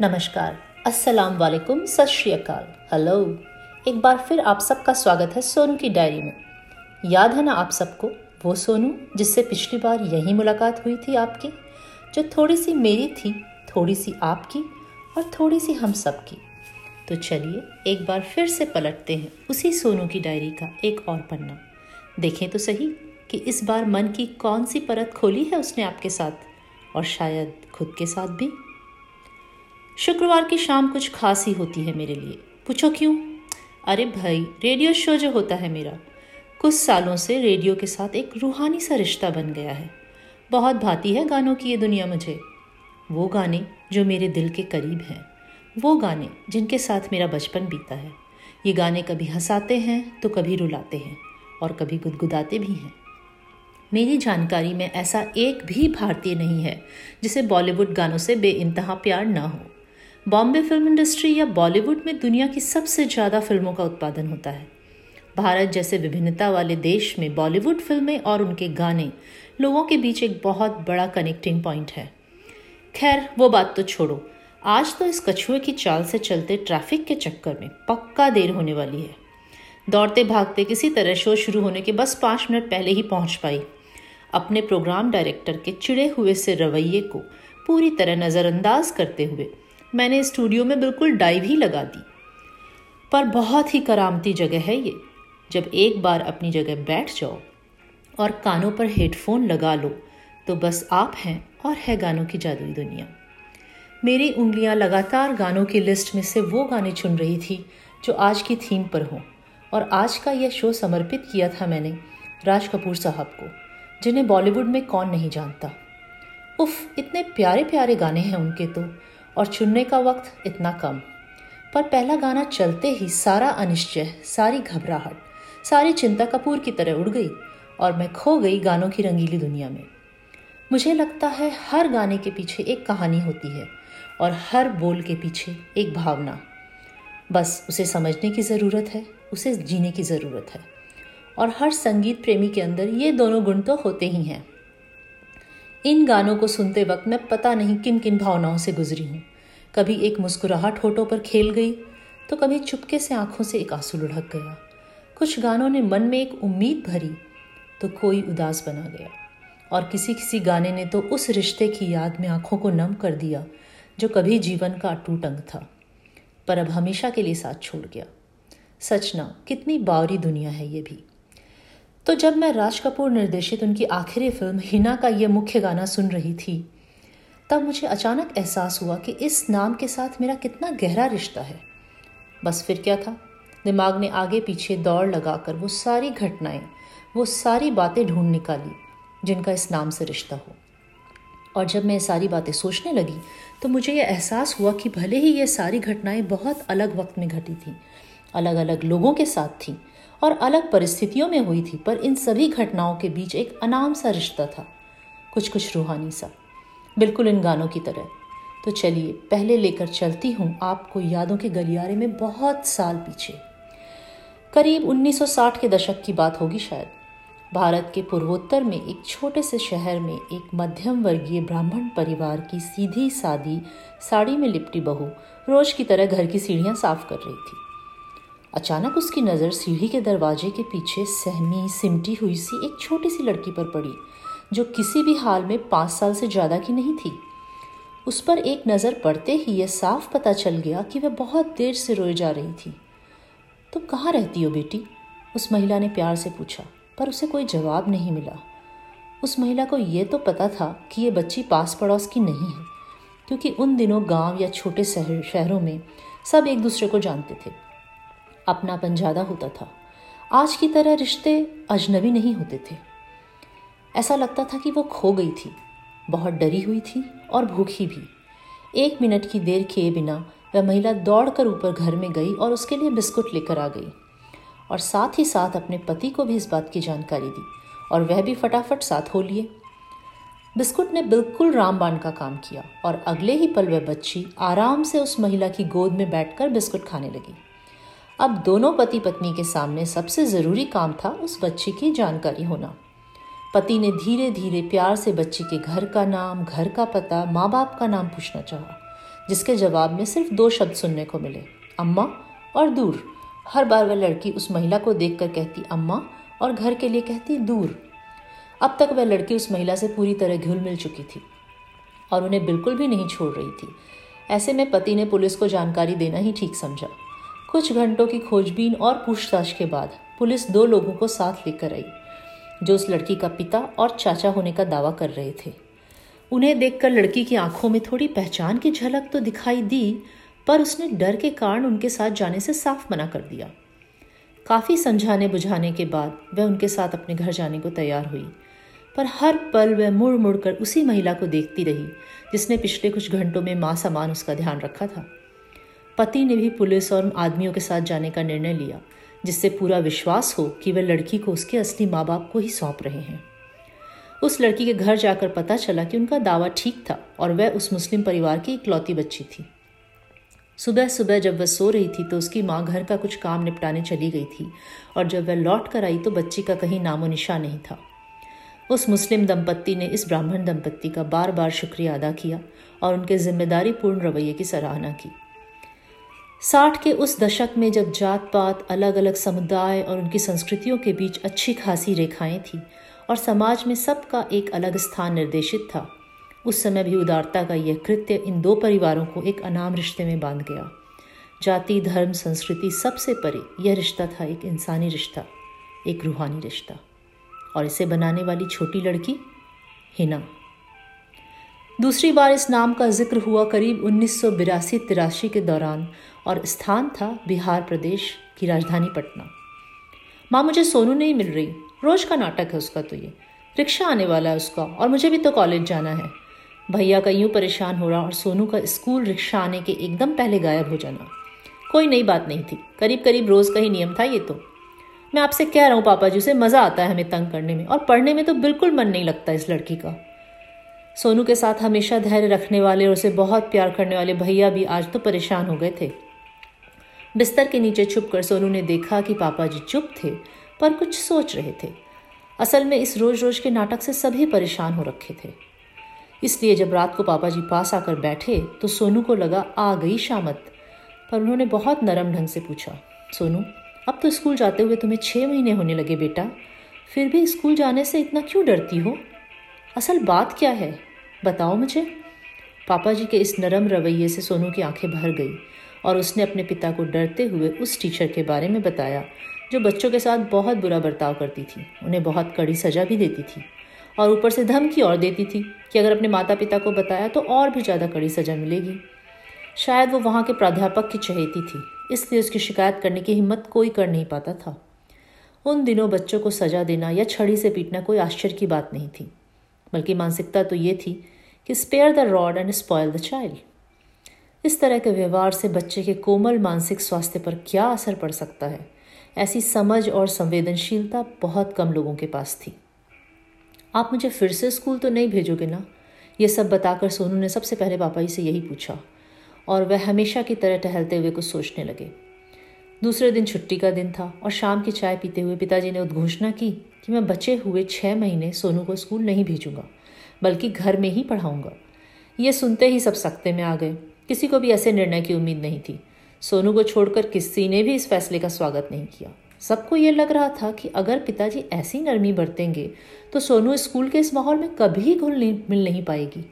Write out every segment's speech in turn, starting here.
नमस्कार, अस्सलाम वालेकुम, सत श्री अकाल। हेलो। एक बार फिर आप सबका स्वागत है सोनू की डायरी में। याद है ना आप सबको, वो सोनू जिससे पिछली बार यही मुलाकात हुई थी आपकी? जो थोड़ी सी मेरी थी थोड़ी सी आपकी और थोड़ी सी हम सब की तो चलिए, एक बार फिर से पलटते हैं उसी सोनू की डायरी का एक और पन्ना। देखें तो सही कि इस बार मन की कौन सी परत खोली है उसने आपके साथ? और शायद खुद के साथ भी? शुक्रवार की शाम कुछ खास ही होती है मेरे लिए। पूछो क्यों? अरे भाई रेडियो शो जो होता है मेरा, कुछ सालों से रेडियो के साथ एक रूहानी सा रिश्ता बन गया है। बहुत भाती है गानों की ये दुनिया मुझे। वो गाने जो मेरे दिल के करीब हैं, वो गाने जिनके साथ मेरा बचपन बीता है। ये गाने कभी हंसाते हैं तो कभी रुलाते हैं और कभी गुदगुदाते भी हैं। मेरी जानकारी में ऐसा एक भी भारतीय नहीं है जिसे बॉलीवुड गानों से बेइंतहा प्यार ना हो। बॉम्बे फ़िल्म इंडस्ट्री या बॉलीवुड में दुनिया की सबसे ज़्यादा फ़िल्मों का उत्पादन होता है। भारत जैसे विभिन्नता वाले देश में बॉलीवुड फ़िल्में और उनके गाने लोगों के बीच एक बहुत बड़ा कनेक्टिंग पॉइंट है। खैर, वो बात तो छोड़ो। आज तो इस कछुए की चाल से चलते ट्रैफ़िक के चक्कर में पक्का देर होने वाली है। दौड़ते भागते किसी तरह शो शुरू होने के बस पाँच मिनट पहले ही पहुँच पाई। अपने प्रोग्राम डायरेक्टर के चिड़े हुए से रवैये को पूरी तरह नज़रअंदाज करते हुए मैंने स्टूडियो में बिल्कुल डाइव ही लगा दी। पर बहुत ही करामती जगह है ये, जब एक बार अपनी जगह बैठ जाओ और कानों पर हेडफोन लगा लो तो बस आप हैं और है गानों की जादुई दुनिया। मेरी उंगलियाँ लगातार गानों की लिस्ट में से वो गाने चुन रही थी, जो आज की थीम पर हों, और आज का यह शो समर्पित किया था मैंने राज कपूर साहब को, जिन्हें बॉलीवुड में कौन नहीं जानता। उफ, इतने प्यारे प्यारे गाने हैं उनके तो और चुनने का वक्त इतना कम। पर पहला गाना चलते ही सारा अनिश्चय, सारी घबराहट, सारी चिंता कपूर की तरह उड़ गई और मैं खो गई गानों की रंगीली दुनिया में। मुझे लगता है हर गाने के पीछे एक कहानी होती है और हर बोल के पीछे एक भावना। बस उसे समझने की ज़रूरत है, उसे जीने की ज़रूरत है और हर संगीत प्रेमी के अंदर ये दोनों गुण तो होते ही हैं। इन गानों को सुनते वक्त मैं पता नहीं किन किन भावनाओं से गुजरी हूँ। कभी एक मुस्कुराहट होठों पर खेल गई तो कभी चुपके से आँखों से एक आँसू लुढ़क गया। कुछ गानों ने मन में एक उम्मीद भरी तो कोई उदास बना गया। और किसी किसी गाने ने तो उस रिश्ते की याद में आँखों को नम कर दिया, जो कभी जीवन का अटूट अंग था। पर अब हमेशा के लिए साथ छोड़ गया। सच ना, कितनी बावरी दुनिया है ये भी। तो जब मैं राज कपूर निर्देशित उनकी आखिरी फ़िल्म हिना का ये मुख्य गाना सुन रही थी, तब मुझे अचानक एहसास हुआ कि इस नाम के साथ मेरा कितना गहरा रिश्ता है। बस फिर क्या था? दिमाग ने आगे पीछे दौड़ लगाकर वो सारी घटनाएँ, वो सारी बातें ढूंढ निकाली, जिनका इस नाम से रिश्ता हो। और जब मैं ये सारी बातें सोचने लगी तो मुझे ये एहसास हुआ कि भले ही ये सारी घटनाएँ बहुत अलग वक्त में घटी थी अलग अलग लोगों के साथ थी और अलग परिस्थितियों में हुई थी, पर इन सभी घटनाओं के बीच एक अनाम सा रिश्ता था। कुछ कुछ रूहानी सा। बिल्कुल इन गानों की तरह। तो चलिए, पहले लेकर चलती हूँ आपको यादों के गलियारे में बहुत साल पीछे। करीब 1960 के दशक की बात होगी शायद। भारत के पूर्वोत्तर में एक छोटे से शहर में एक मध्यम वर्गीय ब्राह्मण परिवार की सीधी सादी साड़ी में लिपटी बहू रोज की तरह घर की सीढ़ियाँ साफ़ कर रही थी। अचानक उसकी नज़र सीढ़ी के दरवाजे के पीछे सहमी, सिमटी हुई सी एक छोटी सी लड़की पर पड़ी, जो किसी भी हाल में पाँच साल से ज़्यादा की नहीं थी। उस पर एक नज़र पड़ते ही यह साफ़ पता चल गया कि वह बहुत देर से रोए जा रही थी। तुम कहाँ रहती हो बेटी? उस महिला ने प्यार से पूछा, पर उसे कोई जवाब नहीं मिला। उस महिला को यह तो पता था कि ये बच्ची पास पड़ोस की नहीं है, क्योंकि उन दिनों गाँव या छोटे शहर, शहरों में सब एक दूसरे को जानते थे। अपनापन ज़्यादा होता था। आज की तरह रिश्ते अजनबी नहीं होते थे। ऐसा लगता था कि वो खो गई थी। बहुत डरी हुई थी और भूखी भी। एक मिनट की देर किए बिना वह महिला दौड़कर ऊपर घर में गई और उसके लिए बिस्कुट लेकर आ गई। और साथ ही साथ अपने पति को भी इस बात की जानकारी दी और वह भी फटाफट साथ हो लिए। बिस्कुट ने बिल्कुल रामबाण का काम किया और अगले ही पल वह बच्ची आराम से उस महिला की गोद में बैठकर बिस्कुट खाने लगी। अब दोनों पति पत्नी के सामने सबसे ज़रूरी काम था उस बच्ची की जानकारी होना। पति ने धीरे धीरे प्यार से बच्ची के घर का नाम, घर का पता माँ बाप का नाम पूछना चाहा, जिसके जवाब में सिर्फ़ दो शब्द सुनने को मिले, अम्मा और दूर। हर बार वह लड़की उस महिला को देखकर कहती, अम्मा, और घर के लिए कहती, दूर। अब तक वह लड़की उस महिला से पूरी तरह घुल मिल चुकी थी और उन्हें बिल्कुल भी नहीं छोड़ रही थी। ऐसे में पति ने पुलिस को जानकारी देना ही ठीक समझा। कुछ घंटों की खोजबीन और पूछताछ के बाद पुलिस दो लोगों को साथ लेकर आई, जो उस लड़की का पिता और चाचा होने का दावा कर रहे थे। उन्हें देखकर लड़की की आँखों में थोड़ी पहचान की झलक तो दिखाई दी, पर उसने डर के कारण उनके साथ जाने से साफ़ मना कर दिया। काफ़ी समझाने बुझाने के बाद वह उनके साथ अपने घर जाने को तैयार हुई, पर हर पल वह मुड़ मुड़ कर उसी महिला को देखती रही, जिसने पिछले कुछ घंटों में माँ समान उसका ध्यान रखा था। पति ने भी पुलिस और आदमियों के साथ जाने का निर्णय लिया, जिससे पूरा विश्वास हो कि वह लड़की को उसके असली माँ बाप को ही सौंप रहे हैं। उस लड़की के घर जाकर पता चला कि उनका दावा ठीक था और वह उस मुस्लिम परिवार की इकलौती बच्ची थी। सुबह सुबह जब वह सो रही थी तो उसकी माँ घर का कुछ काम निपटाने चली गई थी और जब वह लौट कर आई तो बच्ची का कहीं नामो निशा नहीं था। उस मुस्लिम दंपत्ति ने इस ब्राह्मण दंपत्ति का बार बार शुक्रिया अदा किया और उनके ज़िम्मेदारी पूर्ण रवैये की सराहना की। साठ के उस दशक में जब जात पात अलग अलग समुदाय और उनकी संस्कृतियों के बीच अच्छी खासी रेखाएँ थी और समाज में सबका एक अलग स्थान निर्देशित था, उस समय भी उदारता का यह कृत्य इन दो परिवारों को एक अनाम रिश्ते में बाँध गया। जाति, धर्म, संस्कृति सबसे परे यह रिश्ता था, एक इंसानी रिश्ता, एक रूहानी रिश्ता। और इसे बनाने वाली छोटी लड़की, हिना। दूसरी बार इस नाम का ज़िक्र हुआ करीब उन्नीस सौ के दौरान और स्थान था बिहार प्रदेश की राजधानी पटना। माँ, मुझे सोनू नहीं मिल रही। रोज का नाटक है उसका तो ये। रिक्शा आने वाला है उसका और मुझे भी तो कॉलेज जाना है। भैया का यूँ परेशान हो रहा और सोनू का स्कूल रिक्शा आने के एकदम पहले गायब हो जाना। कोई नई बात नहीं थी। करीब करीब रोज का ही नियम था ये तो। मैं आपसे कह रहा हूँ पापा जी उसे मज़ा आता है हमें तंग करने में और पढ़ने में तो बिल्कुल मन नहीं लगता इस लड़की का। सोनू के साथ हमेशा धैर्य रखने वाले और उसे बहुत प्यार करने वाले भैया भी आज तो परेशान हो गए थे। बिस्तर के नीचे छुप कर सोनू ने देखा कि पापा जी चुप थे, पर कुछ सोच रहे थे। असल में इस रोज रोज के नाटक से सभी परेशान हो रखे थे। इसलिए जब रात को पापा जी पास आकर बैठे तो सोनू को लगा, आ गई शामत। पर उन्होंने बहुत नरम ढंग से पूछा, सोनू, अब तो स्कूल जाते हुए तुम्हें छः महीने होने लगे बेटा। फिर भी स्कूल जाने से इतना क्यों डरती हो? असल बात क्या है? बताओ मुझे। पापा जी के इस नरम रवैये से सोनू की आँखें भर गई। और उसने अपने पिता को डरते हुए उस टीचर के बारे में बताया, जो बच्चों के साथ बहुत बुरा बर्ताव करती थी। उन्हें बहुत कड़ी सजा भी देती थी और ऊपर से धमकी और देती थी कि अगर अपने माता पिता को बताया तो और भी ज़्यादा कड़ी सजा मिलेगी। शायद वो वहाँ के प्राध्यापक की चहेती थी, इसलिए उसकी शिकायत करने की हिम्मत कोई कर नहीं पाता था। उन दिनों बच्चों को सजा देना या छड़ी से पीटना कोई आश्चर्य की बात नहीं थी, बल्कि मानसिकता तो ये थी कि spare the rod and spoil the child इस तरह के व्यवहार से बच्चे के कोमल मानसिक स्वास्थ्य पर क्या असर पड़ सकता है? ऐसी समझ और संवेदनशीलता बहुत कम लोगों के पास थी। आप मुझे फिर से स्कूल तो नहीं भेजोगे ना? ये सब बताकर सोनू ने सबसे पहले पापा जी से यही पूछा और वह हमेशा की तरह टहलते हुए कुछ सोचने लगे। दूसरे दिन छुट्टी का दिन था और शाम की चाय पीते हुए पिताजी ने उद्घोषणा की कि मैं बचे हुए छः महीने सोनू को स्कूल नहीं भेजूँगा, बल्कि घर में ही पढ़ाऊँगा। ये सुनते ही सब सख्ते में आ गए। किसी को भी ऐसे निर्णय की उम्मीद नहीं थी। सोनू को छोड़कर किसी ने भी इस फैसले का स्वागत नहीं किया। सबको ये लग रहा था कि अगर पिताजी ऐसी नरमी बरतेंगे तो सोनू स्कूल के इस माहौल में कभी घुल मिल नहीं पाएगी।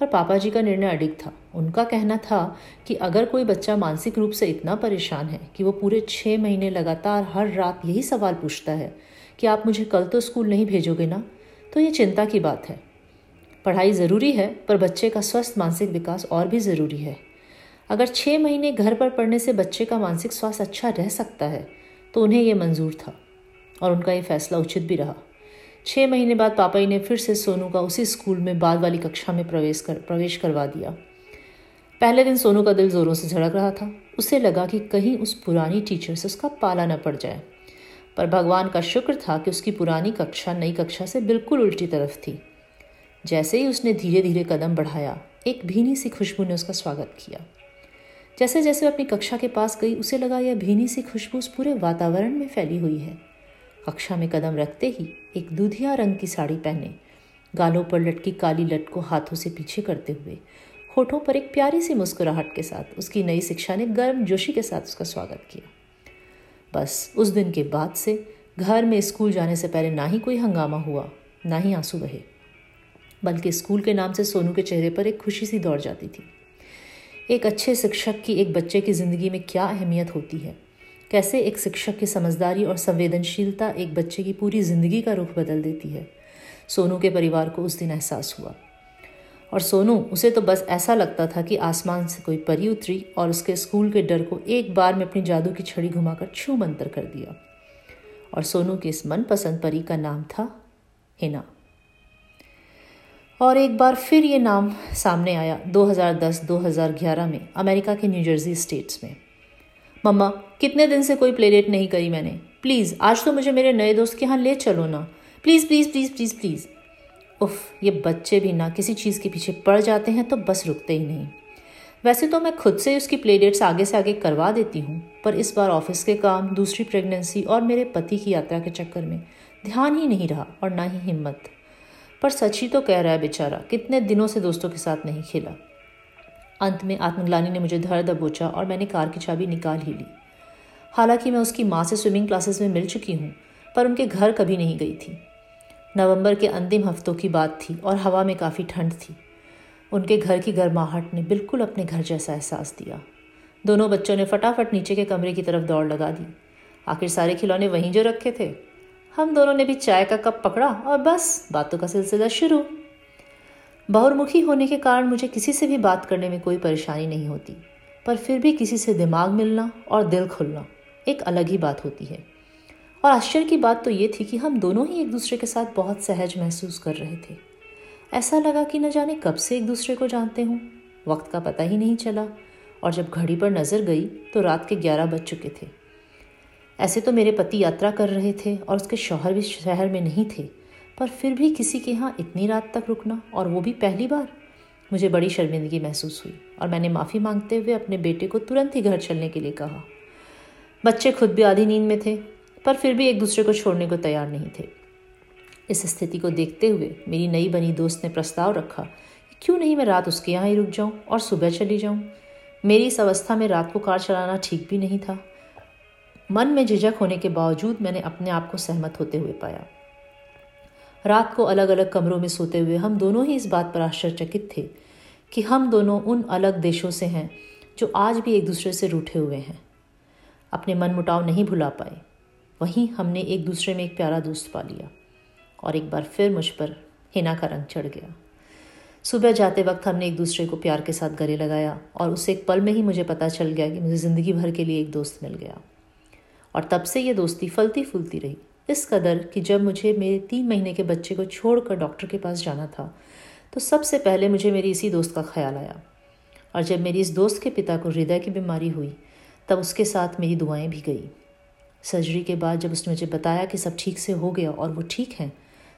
पर पापा जी का निर्णय अडिग था। उनका कहना था कि अगर कोई बच्चा मानसिक रूप से इतना परेशान है कि वो पूरे छः महीने लगातार हर रात यही सवाल पूछता है कि आप मुझे कल तो स्कूल नहीं भेजोगे ना? तो ये चिंता की बात है। पढ़ाई ज़रूरी है, पर बच्चे का स्वस्थ मानसिक विकास और भी ज़रूरी है। अगर छः महीने घर पर पढ़ने से बच्चे का मानसिक स्वास्थ्य अच्छा रह सकता है तो उन्हें यह मंजूर था और उनका ये फैसला उचित भी रहा। छः महीने बाद पापा जी ने फिर से सोनू का उसी स्कूल में बाद वाली कक्षा में प्रवेश कर, प्रवेश करवा दिया। पहले दिन सोनू का दिल ज़ोरों से झड़क रहा था। उसे लगा कि कहीं उस पुरानी टीचर से उसका पाला न पड़ जाए। पर भगवान का शुक्र था कि उसकी पुरानी कक्षा नई कक्षा से बिल्कुल उल्टी तरफ़ थी। जैसे ही उसने धीरे धीरे कदम बढ़ाया, एक भीनी सी खुशबू ने उसका स्वागत किया। जैसे जैसे वह अपनी कक्षा के पास गई, उसे लगा यह भीनी सी खुशबू उस पूरे वातावरण में फैली हुई है। कक्षा में कदम रखते ही एक दूधिया रंग की साड़ी पहने, गालों पर लटकी काली लट को हाथों से पीछे करते हुए, होठों पर एक प्यारी सी मुस्कुराहट के साथ उसकी नई शिक्षा ने गर्म जोशी के साथ उसका स्वागत किया। बस उस दिन के बाद से घर में स्कूल जाने से पहले ना ही कोई हंगामा हुआ, ना ही आँसू बहे। बल्कि स्कूल के नाम से सोनू के चेहरे पर एक खुशी सी दौड़ जाती थी। एक अच्छे शिक्षक की एक बच्चे की ज़िंदगी में क्या अहमियत होती है? कैसे एक शिक्षक की समझदारी और संवेदनशीलता एक बच्चे की पूरी ज़िंदगी का रुख बदल देती है? सोनू के परिवार को उस दिन एहसास हुआ। और सोनू, उसे तो बस ऐसा लगता था कि आसमान से कोई परी उतरी और उसके स्कूल के डर को एक बार में अपनी जादू की छड़ी घुमाकर छू मंतर कर दिया। और सोनू की इस मनपसंद परी का नाम था हिना। और एक बार फिर ये नाम सामने आया 2010-2011 में, अमेरिका के न्यू जर्सी स्टेट्स में। मम्मा, कितने दिन से कोई प्ले डेट नहीं करी मैंने। प्लीज़, आज तो मुझे मेरे नए दोस्त के यहाँ ले चलो ना। Please please please please please. उफ, ये बच्चे भी ना किसी चीज़ के पीछे पड़ जाते हैं तो बस रुकते ही नहीं। वैसे तो मैं खुद से उसकी प्ले डेट्स आगे से आगे करवा देती हूँ, पर इस बार ऑफ़िस के काम, दूसरी प्रेगनेंसी और मेरे पति की यात्रा के चक्कर में ध्यान ही नहीं रहा और ना ही हिम्मत। पर सच ही तो कह रहा है बेचारा, कितने दिनों से दोस्तों के साथ नहीं खेला। अंत में आत्मग्लानी ने मुझे धर दबोचा और मैंने कार की चाबी निकाल ही ली। हालाँकि मैं उसकी माँ से स्विमिंग क्लासेस में मिल चुकी हूँ, पर उनके घर कभी नहीं गई थी। नवंबर के अंतिम हफ्तों की बात थी और हवा में काफ़ी ठंड थी। उनके घर की गर्माहट ने बिल्कुल अपने घर जैसा एहसास दिया। दोनों बच्चों ने फटाफट नीचे के कमरे की तरफ़ दौड़ लगा दी। आखिर सारे खिलौने वहीं जो रखे थे। हम दोनों ने भी चाय का कप पकड़ा और बस बातों का सिलसिला शुरू। बहुर्मुखी होने के कारण मुझे किसी से भी बात करने में कोई परेशानी नहीं होती, पर फिर भी किसी से दिमाग मिलना और दिल खुलना एक अलग ही बात होती है। और आश्चर्य की बात तो ये थी कि हम दोनों ही एक दूसरे के साथ बहुत सहज महसूस कर रहे थे। ऐसा लगा कि न जाने कब से एक दूसरे को जानते हूँ। वक्त का पता ही नहीं चला और जब घड़ी पर नज़र गई तो रात के ग्यारह बज चुके थे। ऐसे तो मेरे पति यात्रा कर रहे थे और उसके शौहर भी शहर में नहीं थे, पर फिर भी किसी के यहाँ इतनी रात तक रुकना और वो भी पहली बार, मुझे बड़ी शर्मिंदगी महसूस हुई और मैंने माफ़ी मांगते हुए अपने बेटे को तुरंत ही घर चलने के लिए कहा। बच्चे खुद भी आधी नींद में थे, पर फिर भी एक दूसरे को छोड़ने को तैयार नहीं थे। इस स्थिति को देखते हुए मेरी नई बनी दोस्त ने प्रस्ताव रखा कि क्यों नहीं मैं रात उसके यहाँ ही रुक जाऊँ और सुबह चली जाऊँ। मेरी इस अवस्था में रात को कार चलाना ठीक भी नहीं था। मन में झिझक होने के बावजूद मैंने अपने आप को सहमत होते हुए पाया। रात को अलग अलग कमरों में सोते हुए हम दोनों ही इस बात पर आश्चर्यचकित थे कि हम दोनों उन अलग देशों से हैं जो आज भी एक दूसरे से रूठे हुए हैं। अपने मन मुटाव नहीं भुला पाए। वहीं हमने एक दूसरे में एक प्यारा दोस्त पा लिया और एक बार फिर मुझ पर हिना का रंग चढ़ गया। सुबह जाते वक्त हमने एक दूसरे को प्यार के साथ गले लगाया और उसे एक पल में ही मुझे पता चल गया कि मुझे ज़िंदगी भर के लिए एक दोस्त मिल गया। और तब से ये दोस्ती फलती फूलती रही। इस कदर कि जब मुझे मेरे तीन महीने के बच्चे को छोड़कर डॉक्टर के पास जाना था तो सबसे पहले मुझे मेरी इसी दोस्त का ख्याल आया। और जब मेरी इस दोस्त के पिता को हृदय की बीमारी हुई, तब उसके साथ मेरी दुआएँ भी गई। सर्जरी के बाद जब उसने मुझे बताया कि सब ठीक से हो गया और वो ठीक हैं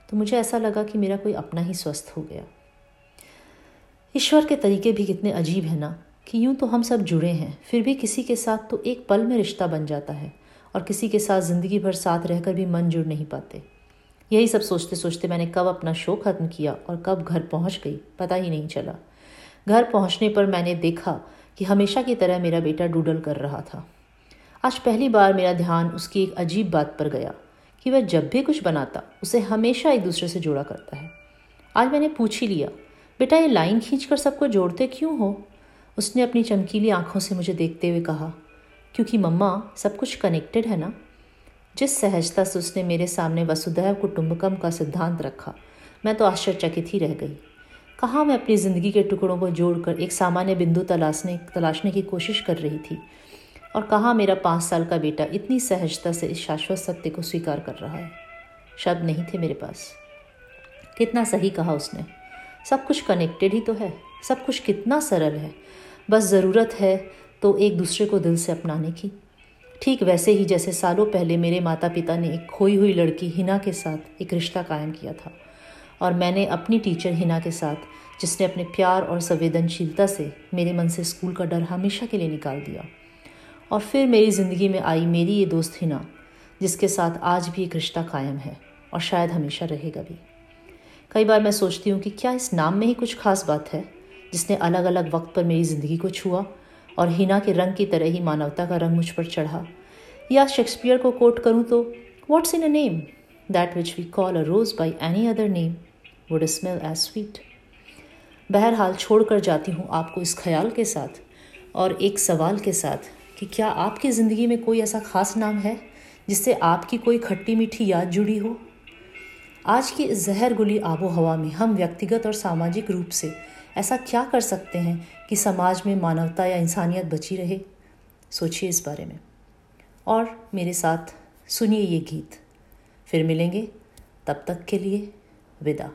तो मुझे ऐसा लगा कि मेरा कोई अपना ही स्वस्थ हो गया। ईश्वर के तरीके भी कितने अजीब है ना, कि यूँ तो हम सब जुड़े हैं, फिर भी किसी के साथ तो एक पल में रिश्ता बन जाता है। और किसी के साथ ज़िंदगी भर साथ रहकर भी मन जुड़ नहीं पाते। यही सब सोचते सोचते मैंने कब अपना शो ख़त्म किया और कब घर पहुँच गई, पता ही नहीं चला। घर पहुँचने पर मैंने देखा कि हमेशा की तरह मेरा बेटा डूडल कर रहा था। आज पहली बार मेरा ध्यान उसकी एक अजीब बात पर गया कि वह जब भी कुछ बनाता, उसे हमेशा एक दूसरे से जोड़ा करता है। आज मैंने पूछ ही लिया, बेटा, ये लाइन खींच कर सबको जोड़ते क्यों हो? उसने अपनी चमकीली आँखों से मुझे देखते हुए कहा क्योंकि मम्मा, सब कुछ कनेक्टेड है ना? जिस सहजता से उसने मेरे सामने वसुधैव कुटुंबकम का सिद्धांत रखा, मैं तो आश्चर्यचकित ही रह गई। कहाँ मैं अपनी ज़िंदगी के टुकड़ों को जोड़कर एक सामान्य बिंदु तलाशने तलाशने की कोशिश कर रही थी? और कहाँ मेरा पाँच साल का बेटा इतनी सहजता से इस शाश्वत सत्य को स्वीकार कर रहा है? शब्द नहीं थे मेरे पास। कितना सही कहा उसने। सब कुछ कनेक्टेड ही तो है। सब कुछ कितना सरल है। बस ज़रूरत है तो एक दूसरे को दिल से अपनाने की। ठीक वैसे ही जैसे सालों पहले मेरे माता पिता ने एक खोई हुई लड़की हिना के साथ एक रिश्ता कायम किया था और मैंने अपनी टीचर हिना के साथ, जिसने अपने प्यार और संवेदनशीलता से मेरे मन से स्कूल का डर हमेशा के लिए निकाल दिया। और फिर मेरी ज़िंदगी में आई मेरी ये दोस्त हिना, जिसके साथ आज भी एक रिश्ता कायम है और शायद हमेशा रहेगा भी। कई बार मैं सोचती हूँ कि क्या इस नाम में ही कुछ खास बात है, जिसने अलग अलग वक्त पर मेरी ज़िंदगी को छुआ? और हिना के रंग की तरह ही मानवता का रंग मुझ पर चढ़ा। या शेक्सपियर को कोट करूँ तो? What's in a name that which we call a rose by any other name would smell as sweet बहरहाल छोड़ कर जाती हूँ आपको इस ख्याल के साथ और एक सवाल के साथ कि क्या आपकी ज़िंदगी में कोई ऐसा ख़ास नाम है जिससे आपकी कोई खट्टी मीठी याद जुड़ी हो? आज की इस जहर गुली आबो हवा में हम व्यक्तिगत और सामाजिक रूप से ऐसा क्या कर सकते हैं कि समाज में मानवता या इंसानियत बची रहे? सोचिए इस बारे में। और मेरे साथ सुनिए ये गीत। फिर मिलेंगे। तब तक के लिए विदा।